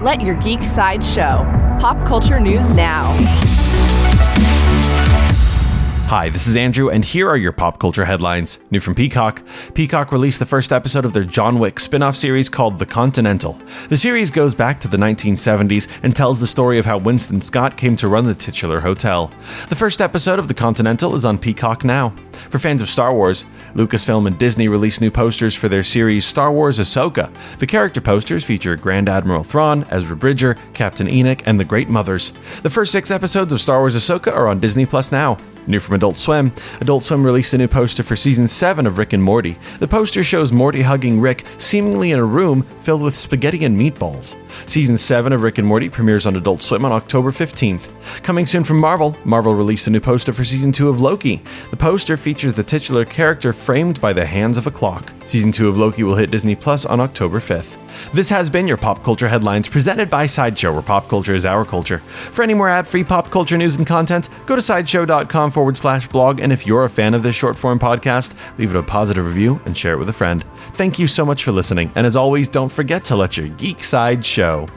Let your geek side show. Pop culture news now. Hi, this is Andrew, and here are your pop culture headlines. New from Peacock. Peacock released the first episode of their John Wick spin off series called The Continental. The series goes back to the 1970s and tells the story of how Winston Scott came to run the titular hotel. The first episode of The Continental is on Peacock now. For fans of Star Wars, Lucasfilm and Disney released new posters for their series Star Wars Ahsoka. The character posters feature Grand Admiral Thrawn, Ezra Bridger, Captain Enoch, and the Great Mothers. The first six episodes of Star Wars Ahsoka are on Disney Plus now. New from Adult Swim, Adult Swim released a new poster for season 7 of Rick and Morty. The poster shows Morty hugging Rick, seemingly in a room filled with spaghetti and meatballs. Season 7 of Rick and Morty premieres on Adult Swim on October 15th. Coming soon from Marvel, Marvel released a new poster for season 2 of Loki. The poster features the titular character framed by the hands of a clock. Season 2 of Loki will hit Disney Plus on October 5th. This has been your Pop Culture Headlines presented by Sideshow, where pop culture is our culture. For any more ad free pop culture news and content, go to sideshow.com forward slash blog. And if you're a fan of this short form podcast, leave it a positive review and share it with a friend. Thank you so much for listening. And as always, don't forget to let your geek side show.